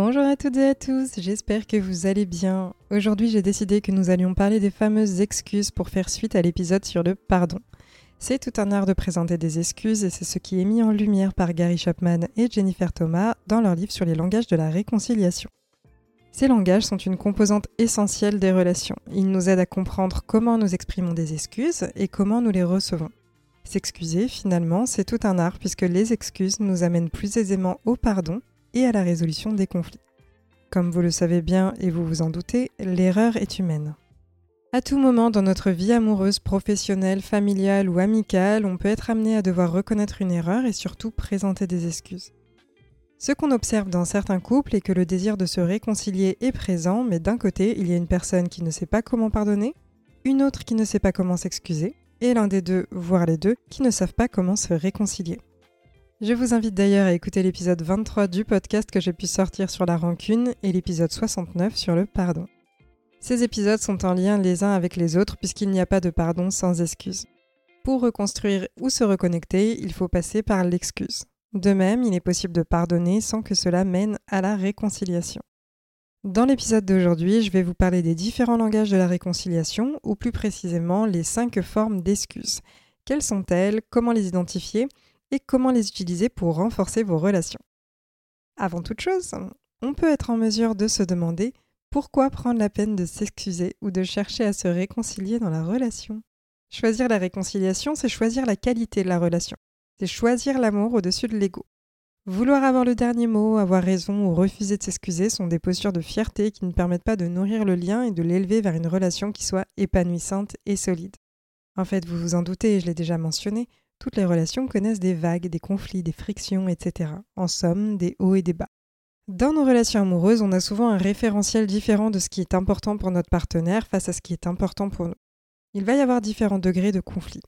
Bonjour à toutes et à tous, j'espère que vous allez bien. Aujourd'hui j'ai décidé que nous allions parler des fameuses excuses pour faire suite à l'épisode sur le pardon. C'est tout un art de présenter des excuses et c'est ce qui est mis en lumière par Gary Chapman et Jennifer Thomas dans leur livre sur les langages de la réconciliation. Ces langages sont une composante essentielle des relations. Ils nous aident à comprendre comment nous exprimons des excuses et comment nous les recevons. S'excuser, finalement, c'est tout un art puisque les excuses nous amènent plus aisément au pardon et à la résolution des conflits. Comme vous le savez bien et vous vous en doutez, l'erreur est humaine. À tout moment dans notre vie amoureuse, professionnelle, familiale ou amicale, on peut être amené à devoir reconnaître une erreur et surtout présenter des excuses. Ce qu'on observe dans certains couples est que le désir de se réconcilier est présent, mais d'un côté, il y a une personne qui ne sait pas comment pardonner, une autre qui ne sait pas comment s'excuser, et l'un des deux, voire les deux, qui ne savent pas comment se réconcilier. Je vous invite d'ailleurs à écouter l'épisode 23 du podcast que j'ai pu sortir sur la rancune et l'épisode 69 sur le pardon. Ces épisodes sont en lien les uns avec les autres puisqu'il n'y a pas de pardon sans excuse. Pour reconstruire ou se reconnecter, il faut passer par l'excuse. De même, il est possible de pardonner sans que cela mène à la réconciliation. Dans l'épisode d'aujourd'hui, je vais vous parler des différents langages de la réconciliation, ou plus précisément les cinq formes d'excuses. Quelles sont-elles? Comment les identifier? Et comment les utiliser pour renforcer vos relations. Avant toute chose, on peut être en mesure de se demander pourquoi prendre la peine de s'excuser ou de chercher à se réconcilier dans la relation. Choisir la réconciliation, c'est choisir la qualité de la relation. C'est choisir l'amour au-dessus de l'ego. Vouloir avoir le dernier mot, avoir raison ou refuser de s'excuser sont des postures de fierté qui ne permettent pas de nourrir le lien et de l'élever vers une relation qui soit épanouissante et solide. En fait, vous vous en doutez, je l'ai déjà mentionné, toutes les relations connaissent des vagues, des conflits, des frictions, etc. En somme, des hauts et des bas. Dans nos relations amoureuses, on a souvent un référentiel différent de ce qui est important pour notre partenaire face à ce qui est important pour nous. Il va y avoir différents degrés de conflit.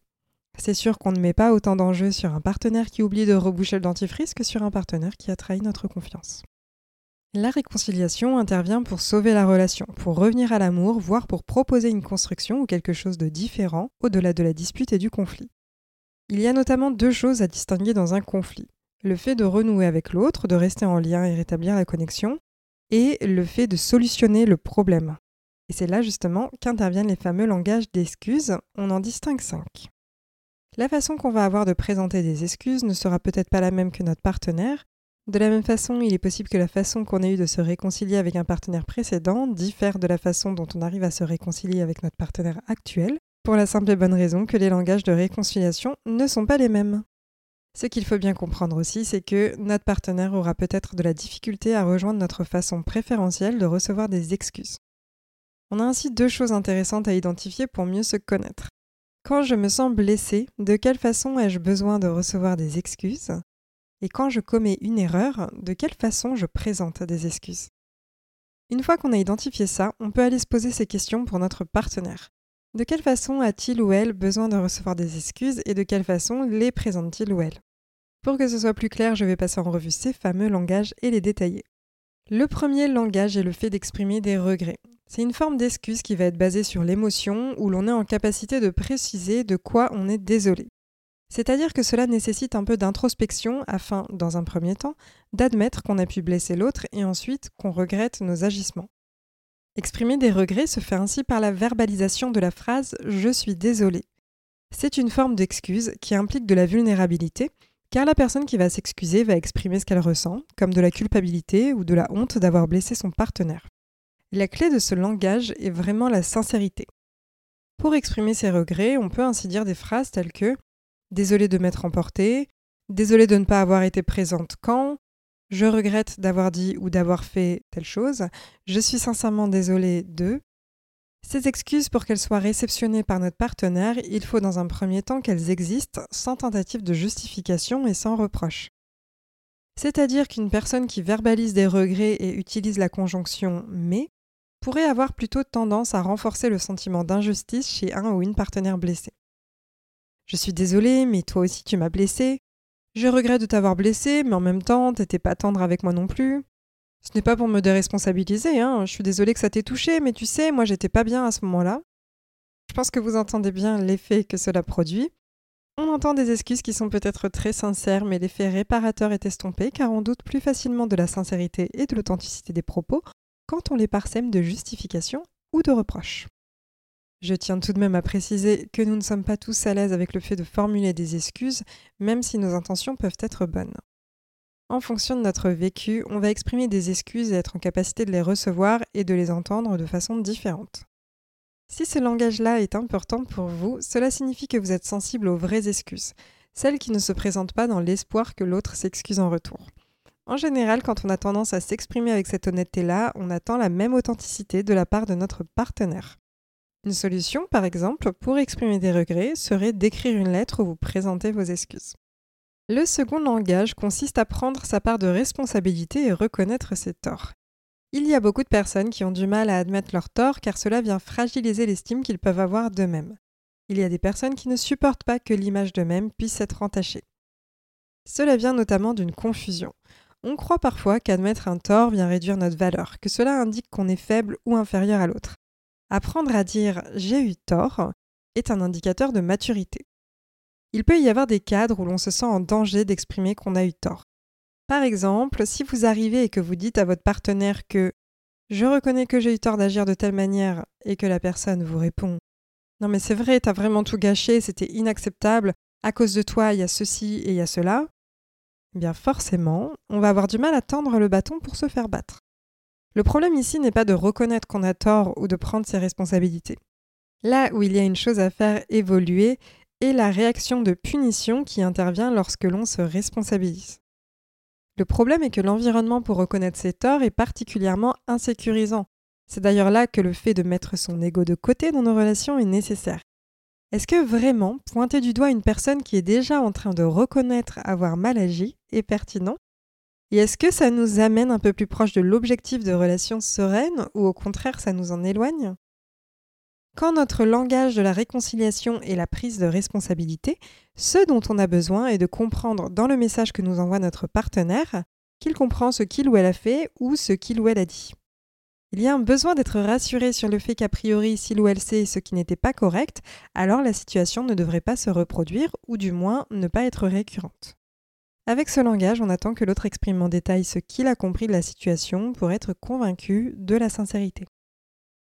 C'est sûr qu'on ne met pas autant d'enjeux sur un partenaire qui oublie de reboucher le dentifrice que sur un partenaire qui a trahi notre confiance. La réconciliation intervient pour sauver la relation, pour revenir à l'amour, voire pour proposer une construction ou quelque chose de différent au-delà de la dispute et du conflit. Il y a notamment deux choses à distinguer dans un conflit. Le fait de renouer avec l'autre, de rester en lien et rétablir la connexion, et le fait de solutionner le problème. Et c'est là justement qu'interviennent les fameux langages d'excuses, on en distingue cinq. La façon qu'on va avoir de présenter des excuses ne sera peut-être pas la même que notre partenaire. De la même façon, il est possible que la façon qu'on ait eu de se réconcilier avec un partenaire précédent diffère de la façon dont on arrive à se réconcilier avec notre partenaire actuel pour la simple et bonne raison que les langages de réconciliation ne sont pas les mêmes. Ce qu'il faut bien comprendre aussi, c'est que notre partenaire aura peut-être de la difficulté à rejoindre notre façon préférentielle de recevoir des excuses. On a ainsi deux choses intéressantes à identifier pour mieux se connaître. Quand je me sens blessée, de quelle façon ai-je besoin de recevoir des excuses? Et quand je commets une erreur, de quelle façon je présente des excuses? Une fois qu'on a identifié ça, on peut aller se poser ces questions pour notre partenaire. De quelle façon a-t-il ou elle besoin de recevoir des excuses et de quelle façon les présente-t-il ou elle? Pour que ce soit plus clair, je vais passer en revue ces fameux langages et les détailler. Le premier langage est le fait d'exprimer des regrets. C'est une forme d'excuse qui va être basée sur l'émotion où l'on est en capacité de préciser de quoi on est désolé. C'est-à-dire que cela nécessite un peu d'introspection afin, dans un premier temps, d'admettre qu'on a pu blesser l'autre et ensuite qu'on regrette nos agissements. Exprimer des regrets se fait ainsi par la verbalisation de la phrase Je suis désolé. C'est une forme d'excuse qui implique de la vulnérabilité, car la personne qui va s'excuser va exprimer ce qu'elle ressent, comme de la culpabilité ou de la honte d'avoir blessé son partenaire. La clé de ce langage est vraiment la sincérité. Pour exprimer ses regrets, on peut ainsi dire des phrases telles que Désolé de m'être emporté, désolé de ne pas avoir été présente quand, je regrette d'avoir dit ou d'avoir fait telle chose, je suis sincèrement désolée de. Ces excuses, pour qu'elles soient réceptionnées par notre partenaire, il faut dans un premier temps qu'elles existent sans tentative de justification et sans reproche. C'est-à-dire qu'une personne qui verbalise des regrets et utilise la conjonction mais pourrait avoir plutôt tendance à renforcer le sentiment d'injustice chez un ou une partenaire blessée. Je suis désolée, mais toi aussi tu m'as blessé. Je regrette de t'avoir blessé, mais en même temps, t'étais pas tendre avec moi non plus. Ce n'est pas pour me déresponsabiliser, hein. je suis désolée que ça t'ait touché, mais tu sais, moi j'étais pas bien à ce moment-là. Je pense que vous entendez bien l'effet que cela produit. On entend des excuses qui sont peut-être très sincères, mais l'effet réparateur est estompé car on doute plus facilement de la sincérité et de l'authenticité des propos quand on les parsème de justifications ou de reproches. Je tiens tout de même à préciser que nous ne sommes pas tous à l'aise avec le fait de formuler des excuses, même si nos intentions peuvent être bonnes. En fonction de notre vécu, on va exprimer des excuses et être en capacité de les recevoir et de les entendre de façon différente. Si ce langage-là est important pour vous, cela signifie que vous êtes sensible aux vraies excuses, celles qui ne se présentent pas dans l'espoir que l'autre s'excuse en retour. En général, quand on a tendance à s'exprimer avec cette honnêteté-là, on attend la même authenticité de la part de notre partenaire. Une solution, par exemple, pour exprimer des regrets serait d'écrire une lettre où vous présentez vos excuses. Le second langage consiste à prendre sa part de responsabilité et reconnaître ses torts. Il y a beaucoup de personnes qui ont du mal à admettre leurs torts car cela vient fragiliser l'estime qu'ils peuvent avoir d'eux-mêmes. Il y a des personnes qui ne supportent pas que l'image d'eux-mêmes puisse être entachée. Cela vient notamment d'une confusion. On croit parfois qu'admettre un tort vient réduire notre valeur, que cela indique qu'on est faible ou inférieur à l'autre. Apprendre à dire j'ai eu tort est un indicateur de maturité. Il peut y avoir des cadres où l'on se sent en danger d'exprimer qu'on a eu tort. Par exemple, si vous arrivez et que vous dites à votre partenaire que je reconnais que j'ai eu tort d'agir de telle manière et que la personne vous répond Non mais c'est vrai, t'as vraiment tout gâché, c'était inacceptable, à cause de toi il y a ceci et il y a cela, eh bien forcément, on va avoir du mal à tendre le bâton pour se faire battre. Le problème ici n'est pas de reconnaître qu'on a tort ou de prendre ses responsabilités. Là où il y a une chose à faire évoluer, et la réaction de punition qui intervient lorsque l'on se responsabilise. Le problème est que l'environnement pour reconnaître ses torts est particulièrement insécurisant. C'est d'ailleurs là que le fait de mettre son ego de côté dans nos relations est nécessaire. Est-ce que vraiment pointer du doigt une personne qui est déjà en train de reconnaître avoir mal agi est pertinent? Et est-ce que ça nous amène un peu plus proche de l'objectif de relations sereines ou au contraire ça nous en éloigne? Quand notre langage de la réconciliation est la prise de responsabilité, ce dont on a besoin est de comprendre dans le message que nous envoie notre partenaire qu'il comprend ce qu'il ou elle a fait ou ce qu'il ou elle a dit. Il y a un besoin d'être rassuré sur le fait qu'a priori, s'il ou elle sait ce qui n'était pas correct, alors la situation ne devrait pas se reproduire ou du moins ne pas être récurrente. Avec ce langage, on attend que l'autre exprime en détail ce qu'il a compris de la situation pour être convaincu de la sincérité.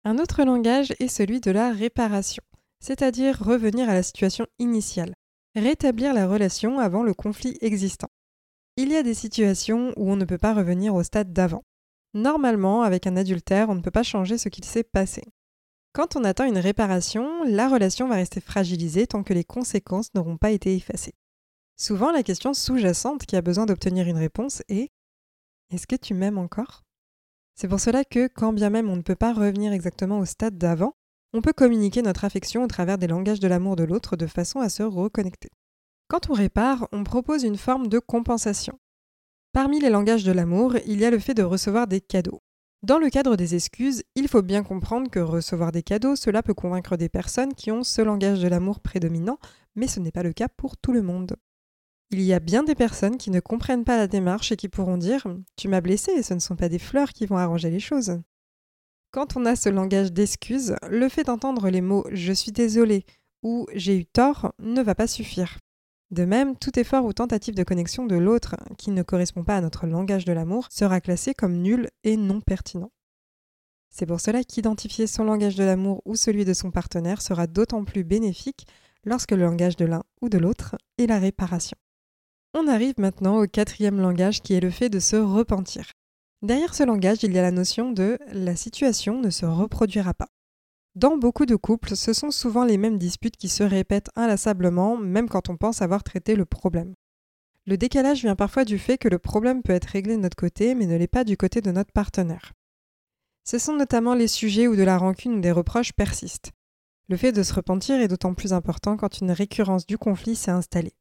Un autre langage est celui de la réparation, c'est-à-dire revenir à la situation initiale, rétablir la relation avant le conflit existant. Il y a des situations où on ne peut pas revenir au stade d'avant. Normalement, avec un adultère, on ne peut pas changer ce qu'il s'est passé. Quand on attend une réparation, la relation va rester fragilisée tant que les conséquences n'auront pas été effacées. Souvent, la question sous-jacente qui a besoin d'obtenir une réponse est Est-ce que tu m'aimes encore? C'est pour cela que, quand bien même on ne peut pas revenir exactement au stade d'avant, on peut communiquer notre affection au travers des langages de l'amour de l'autre de façon à se reconnecter. Quand on répare, on propose une forme de compensation. Parmi les langages de l'amour, il y a le fait de recevoir des cadeaux. Dans le cadre des excuses, il faut bien comprendre que recevoir des cadeaux, cela peut convaincre des personnes qui ont ce langage de l'amour prédominant, mais ce n'est pas le cas pour tout le monde. Il y a bien des personnes qui ne comprennent pas la démarche et qui pourront dire Tu m'as blessé et ce ne sont pas des fleurs qui vont arranger les choses. Quand on a ce langage d'excuses, le fait d'entendre les mots Je suis désolé ou J'ai eu tort ne va pas suffire. De même, tout effort ou tentative de connexion de l'autre qui ne correspond pas à notre langage de l'amour sera classé comme nul et non pertinent. C'est pour cela qu'identifier son langage de l'amour ou celui de son partenaire sera d'autant plus bénéfique lorsque le langage de l'un ou de l'autre est la réparation. On arrive maintenant au quatrième langage qui est le fait de se repentir. Derrière ce langage, il y a la notion de la situation ne se reproduira pas. Dans beaucoup de couples, ce sont souvent les mêmes disputes qui se répètent inlassablement, même quand on pense avoir traité le problème. Le décalage vient parfois du fait que le problème peut être réglé de notre côté, mais ne l'est pas du côté de notre partenaire. Ce sont notamment les sujets où de la rancune ou des reproches persistent. Le fait de se repentir est d'autant plus important quand une récurrence du conflit s'est installée.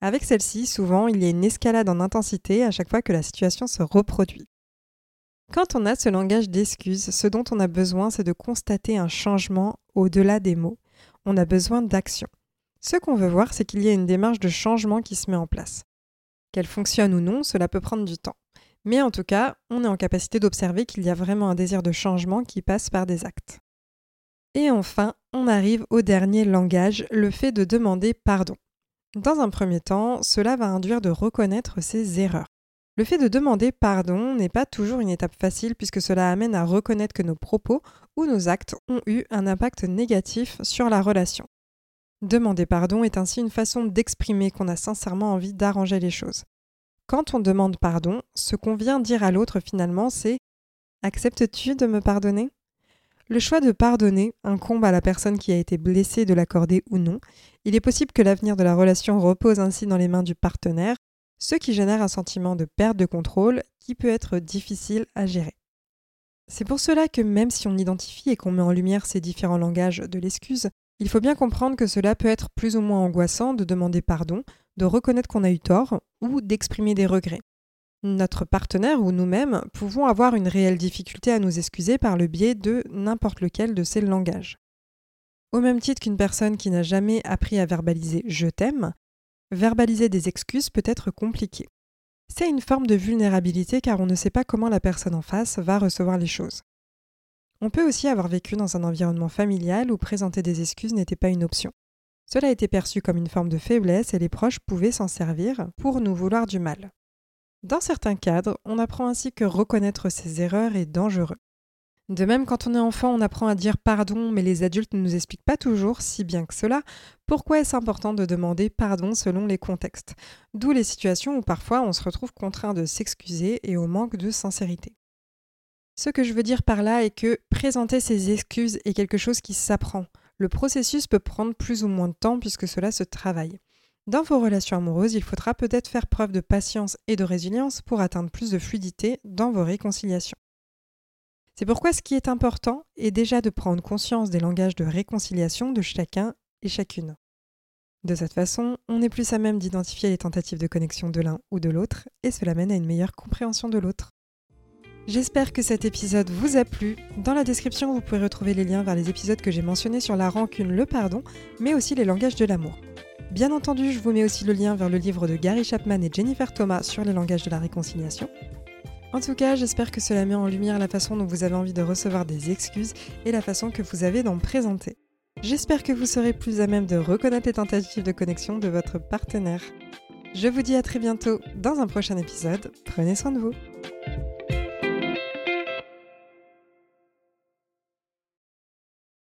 Avec celle-ci, souvent, il y a une escalade en intensité à chaque fois que la situation se reproduit. Quand on a ce langage d'excuses, ce dont on a besoin, c'est de constater un changement au-delà des mots. On a besoin d'action. Ce qu'on veut voir, c'est qu'il y a une démarche de changement qui se met en place. Qu'elle fonctionne ou non, cela peut prendre du temps. Mais en tout cas, on est en capacité d'observer qu'il y a vraiment un désir de changement qui passe par des actes. Et enfin, on arrive au dernier langage, le fait de demander pardon. Dans un premier temps, cela va induire de reconnaître ses erreurs. Le fait de demander pardon n'est pas toujours une étape facile puisque cela amène à reconnaître que nos propos ou nos actes ont eu un impact négatif sur la relation. Demander pardon est ainsi une façon d'exprimer qu'on a sincèrement envie d'arranger les choses. Quand on demande pardon, ce qu'on vient dire à l'autre finalement, c'est Acceptes-tu de me pardonner? Le choix de pardonner incombe à la personne qui a été blessée de l'accorder ou non. Il est possible que l'avenir de la relation repose ainsi dans les mains du partenaire, ce qui génère un sentiment de perte de contrôle qui peut être difficile à gérer. C'est pour cela que même si on identifie et qu'on met en lumière ces différents langages de l'excuse, il faut bien comprendre que cela peut être plus ou moins angoissant de demander pardon, de reconnaître qu'on a eu tort ou d'exprimer des regrets. Notre partenaire ou nous-mêmes pouvons avoir une réelle difficulté à nous excuser par le biais de n'importe lequel de ces langages. Au même titre qu'une personne qui n'a jamais appris à verbaliser je t'aime, verbaliser des excuses peut être compliqué. C'est une forme de vulnérabilité car on ne sait pas comment la personne en face va recevoir les choses. On peut aussi avoir vécu dans un environnement familial où présenter des excuses n'était pas une option. Cela a été perçu comme une forme de faiblesse et les proches pouvaient s'en servir pour nous vouloir du mal. Dans certains cadres, on apprend ainsi que reconnaître ses erreurs est dangereux. De même, quand on est enfant, on apprend à dire pardon, mais les adultes ne nous expliquent pas toujours, si bien que cela, pourquoi est-ce important de demander pardon selon les contextes? D'où les situations où parfois on se retrouve contraint de s'excuser et au manque de sincérité. Ce que je veux dire par là est que présenter ses excuses est quelque chose qui s'apprend. Le processus peut prendre plus ou moins de temps puisque cela se travaille. Dans vos relations amoureuses, il faudra peut-être faire preuve de patience et de résilience pour atteindre plus de fluidité dans vos réconciliations. C'est pourquoi ce qui est important est déjà de prendre conscience des langages de réconciliation de chacun et chacune. De cette façon, on est plus à même d'identifier les tentatives de connexion de l'un ou de l'autre, et cela mène à une meilleure compréhension de l'autre. J'espère que cet épisode vous a plu. Dans la description, vous pouvez retrouver les liens vers les épisodes que j'ai mentionnés sur la rancune, le pardon, mais aussi les langages de l'amour. Bien entendu, je vous mets aussi le lien vers le livre de Gary Chapman et Jennifer Thomas sur les langages de la réconciliation. En tout cas, j'espère que cela met en lumière la façon dont vous avez envie de recevoir des excuses et la façon que vous avez d'en présenter. J'espère que vous serez plus à même de reconnaître les tentatives de connexion de votre partenaire. Je vous dis à très bientôt dans un prochain épisode. Prenez soin de vous.